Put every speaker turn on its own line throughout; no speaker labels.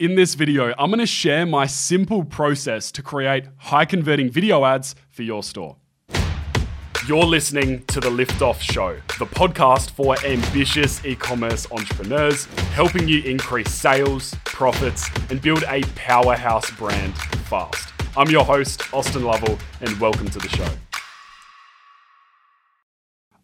In this video, I'm gonna share my simple process to create high converting video ads for your store. You're listening to The Liftoff Show, the podcast for ambitious e commerce entrepreneurs, helping you increase sales, profits, and build a powerhouse brand fast. I'm your host, Austin Lovell, and welcome to the show.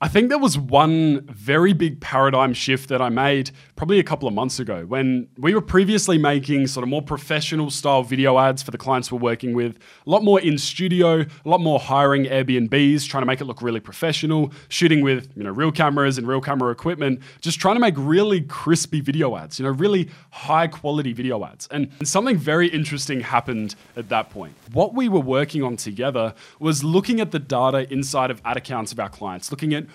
I think there was one very big paradigm shift that I made probably a couple of months ago when we were previously making sort of more professional style video ads for the clients we're working with, a lot more in studio, a lot more hiring Airbnbs, trying to make it look really professional, shooting with, you know, real cameras and real camera equipment, just trying to make really crispy video ads, you know, really high quality video ads. And something very interesting happened at that point. What we were working on together was looking at the data inside of ad accounts of our clients, looking at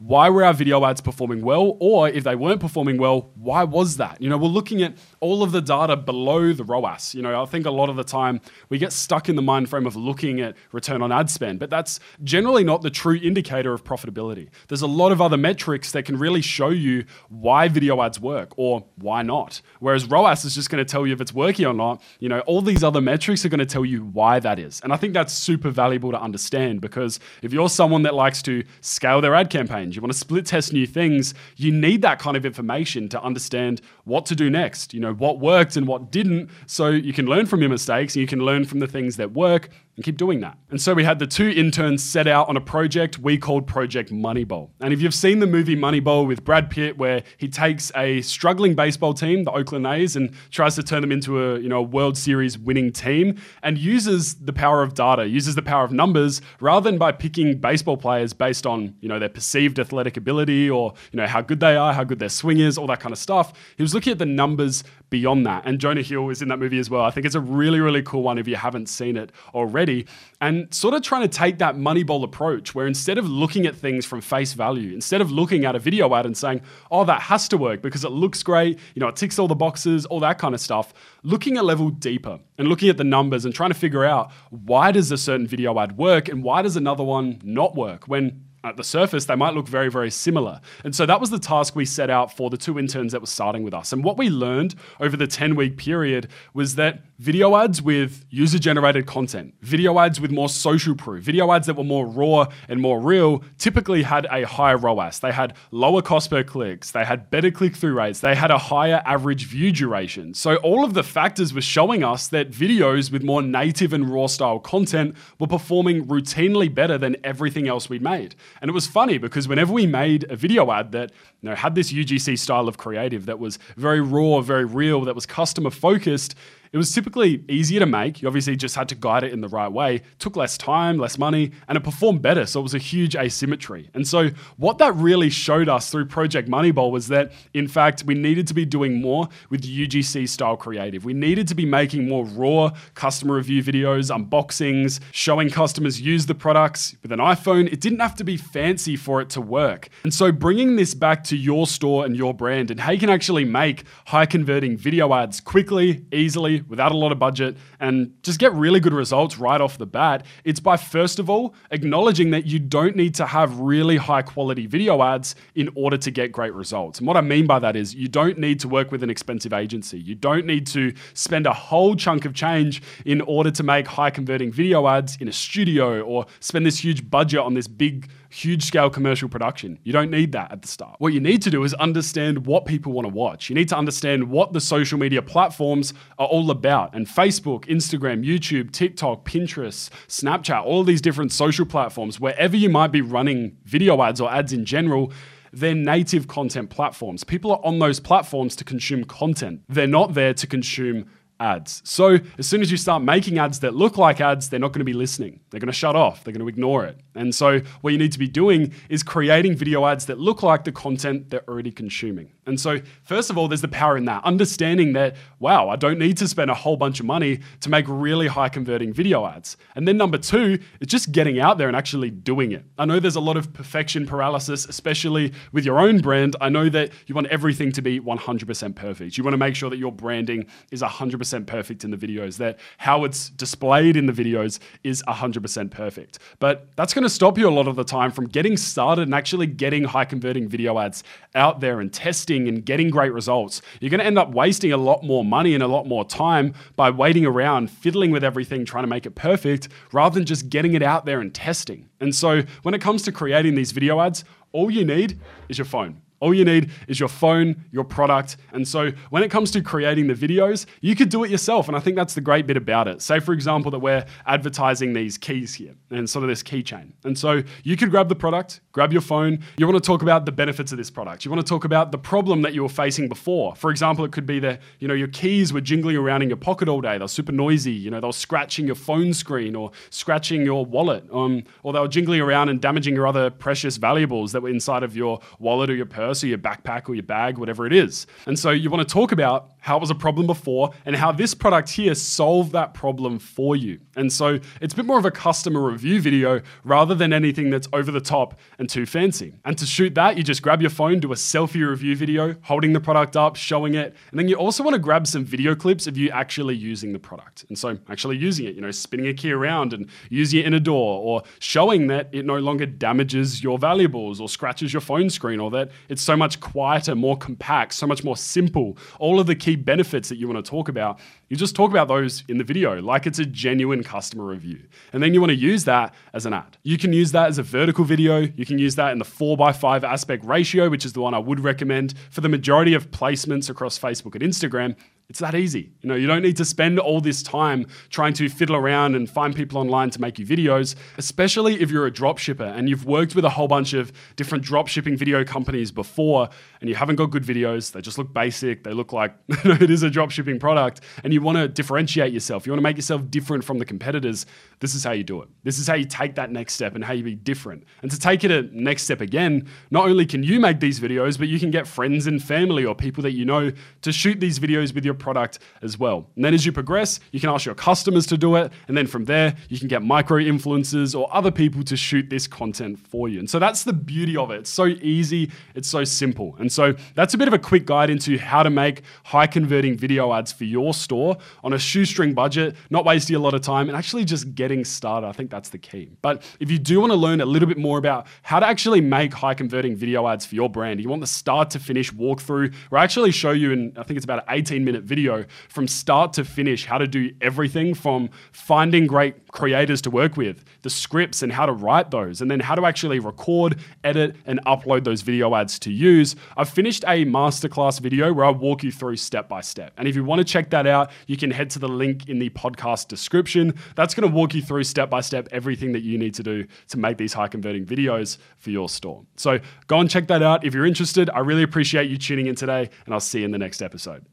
why were our video ads performing well? Or if they weren't performing well, why was that? You know, we're looking at all of the data below the ROAS. You know, I think a lot of the time we get stuck in the mind frame of looking at return on ad spend, but that's generally not the true indicator of profitability. There's a lot of other metrics that can really show you why video ads work or why not. Whereas ROAS is just going to tell you if it's working or not. You know, all these other metrics are going to tell you why that is. And I think that's super valuable to understand because if you're someone that likes to scale their ad you want to split test new things, you need that kind of information to understand what to do next. You know, what worked and what didn't, so you can learn from your mistakes and you can learn from the things that work and keep doing that. And so we had the two interns set out on a project we called Project Moneyball. And if you've seen the movie Moneyball with Brad Pitt, where he takes a struggling baseball team, the Oakland A's, and tries to turn them into a you know a World Series winning team, and uses the power of data, uses the power of numbers, rather than by picking baseball players based on you know their perceived athletic ability or you know how good they are, how good their swing is, all that kind of stuff. He was looking at the numbers beyond that. And Jonah Hill is in that movie as well. I think it's a really, really cool one if you haven't seen it already. And sort of trying to take that Moneyball approach where instead of looking at things from face value, instead of looking at a video ad and saying, oh, that has to work because it looks great, you know, it ticks all the boxes, all that kind of stuff, looking a level deeper and looking at the numbers and trying to figure out why does a certain video ad work and why does another one not work when at the surface, they might look very, very similar. And so that was the task we set out for the two interns that were starting with us. And what we learned over the 10 week period was that video ads with user generated content, video ads with more social proof, video ads that were more raw and more real typically had a higher ROAS. They had lower cost per clicks, they had better click through rates, they had a higher average view duration. So all of the factors were showing us that videos with more native and raw style content were performing routinely better than everything else we'd made. And it was funny because whenever we made a video ad that you know, had this UGC style of creative that was very raw, very real, that was customer focused, it was typically easier to make. You obviously just had to guide it in the right way. Took less time, less money, and it performed better. So it was a huge asymmetry. And so what that really showed us through Project Moneyball was that in fact we needed to be doing more with UGC style creative. We needed to be making more raw customer review videos, unboxings, showing customers use the products with an iPhone. It didn't have to be fancy for it to work. And so bringing this back to your store and your brand and how you can actually make high converting video ads quickly, easily, without a lot of budget and just get really good results right off the bat, it's by first of all acknowledging that you don't need to have really high quality video ads in order to get great results. And what I mean by that is you don't need to work with an expensive agency. You don't need to spend a whole chunk of change in order to make high converting video ads in a studio or spend this huge budget on this big huge scale commercial production. You don't need that at the start. What you need to do is understand what people want to watch. You need to understand what the social media platforms are all about. And Facebook, Instagram, YouTube, TikTok, Pinterest, Snapchat, all these different social platforms, wherever you might be running video ads or ads in general, they're native content platforms. People are on those platforms to consume content. They're not there to consume ads. So as soon as you start making ads that look like ads, they're not going to be listening. They're going to shut off. They're going to ignore it. And so what you need to be doing is creating video ads that look like the content they're already consuming. And so, first of all, there's the power in that, understanding that, wow, I don't need to spend a whole bunch of money to make really high converting video ads. And then number two, it's just getting out there and actually doing it. I know there's a lot of perfection paralysis, especially with your own brand. I know that you want everything to be 100% perfect. You want to make sure that your branding is 100% 100% perfect in the videos, that how it's displayed in the videos is 100% perfect. But that's going to stop you a lot of the time from getting started and actually getting high converting video ads out there and testing and getting great results. You're going to end up wasting a lot more money and a lot more time by waiting around, fiddling with everything, trying to make it perfect, rather than just getting it out there and testing. And so when it comes to creating these video ads, all you need is your phone. All you need is your phone, your product. And so when it comes to creating the videos, you could do it yourself. And I think that's the great bit about it. Say, for example, that we're advertising these keys here and sort of this keychain. And so you could grab the product, grab your phone. You want to talk about the benefits of this product. You want to talk about the problem that you were facing before. For example, it could be that, you know, your keys were jingling around in your pocket all day. They're super noisy. You know, they were scratching your phone screen or scratching your wallet. Um, or they were jingling around and damaging your other precious valuables that were inside of your wallet or your purse purse or your backpack or your bag, whatever it is. And so you want to talk about how it was a problem before and how this product here solved that problem for you. And so it's a bit more of a customer review video rather than anything that's over the top and too fancy. And to shoot that, you just grab your phone, do a selfie review video, holding the product up, showing it. And then you also want to grab some video clips of you actually using the product. And so actually using it, you know, spinning a key around and using it in a door or showing that it no longer damages your valuables or scratches your phone screen or that it's it's so much quieter, more compact, so much more simple. All of the key benefits that you want to talk about, you just talk about those in the video like it's a genuine customer review. And then you want to use that as an ad. You can use that as a vertical video. You can use that in the 4x5 aspect ratio, which is the one I would recommend for the majority of placements across Facebook and Instagram. It's that easy. You know, you don't need to spend all this time trying to fiddle around and find people online to make you videos, especially if you're a drop shipper and you've worked with a whole bunch of different drop shipping video companies before and you haven't got good videos. They just look basic. They look like it is a drop shipping product and you want to differentiate yourself. You want to make yourself different from the competitors. This is how you do it. This is how you take that next step and how you be different. And to take it a next step again, not only can you make these videos, but you can get friends and family or people that you know to shoot these videos with your product as well. And then as you progress, you can ask your customers to do it. And then from there, you can get micro influencers or other people to shoot this content for you. And so that's the beauty of it. It's so easy, it's so simple. And so that's a bit of a quick guide into how to make high converting video ads for your store on a shoestring budget, not wasting a lot of time, and actually just getting started. I think that's the key. But if you do want to learn a little bit more about how to actually make high converting video ads for your brand, you want the start to finish walkthrough, where I actually show you in, I think it's about an 18 minute video from start to finish how to do everything from finding great creators to work with, the scripts and how to write those, and then how to actually record, edit, and upload those video ads to use. I've finished a masterclass video where I walk you through step by step. And if you want to check that out, you can head to the link in the podcast description. That's going to walk you through step by step everything that you need to do to make these high converting videos for your store. So go and check that out if you're interested. I really appreciate you tuning in today, and I'll see you in the next episode.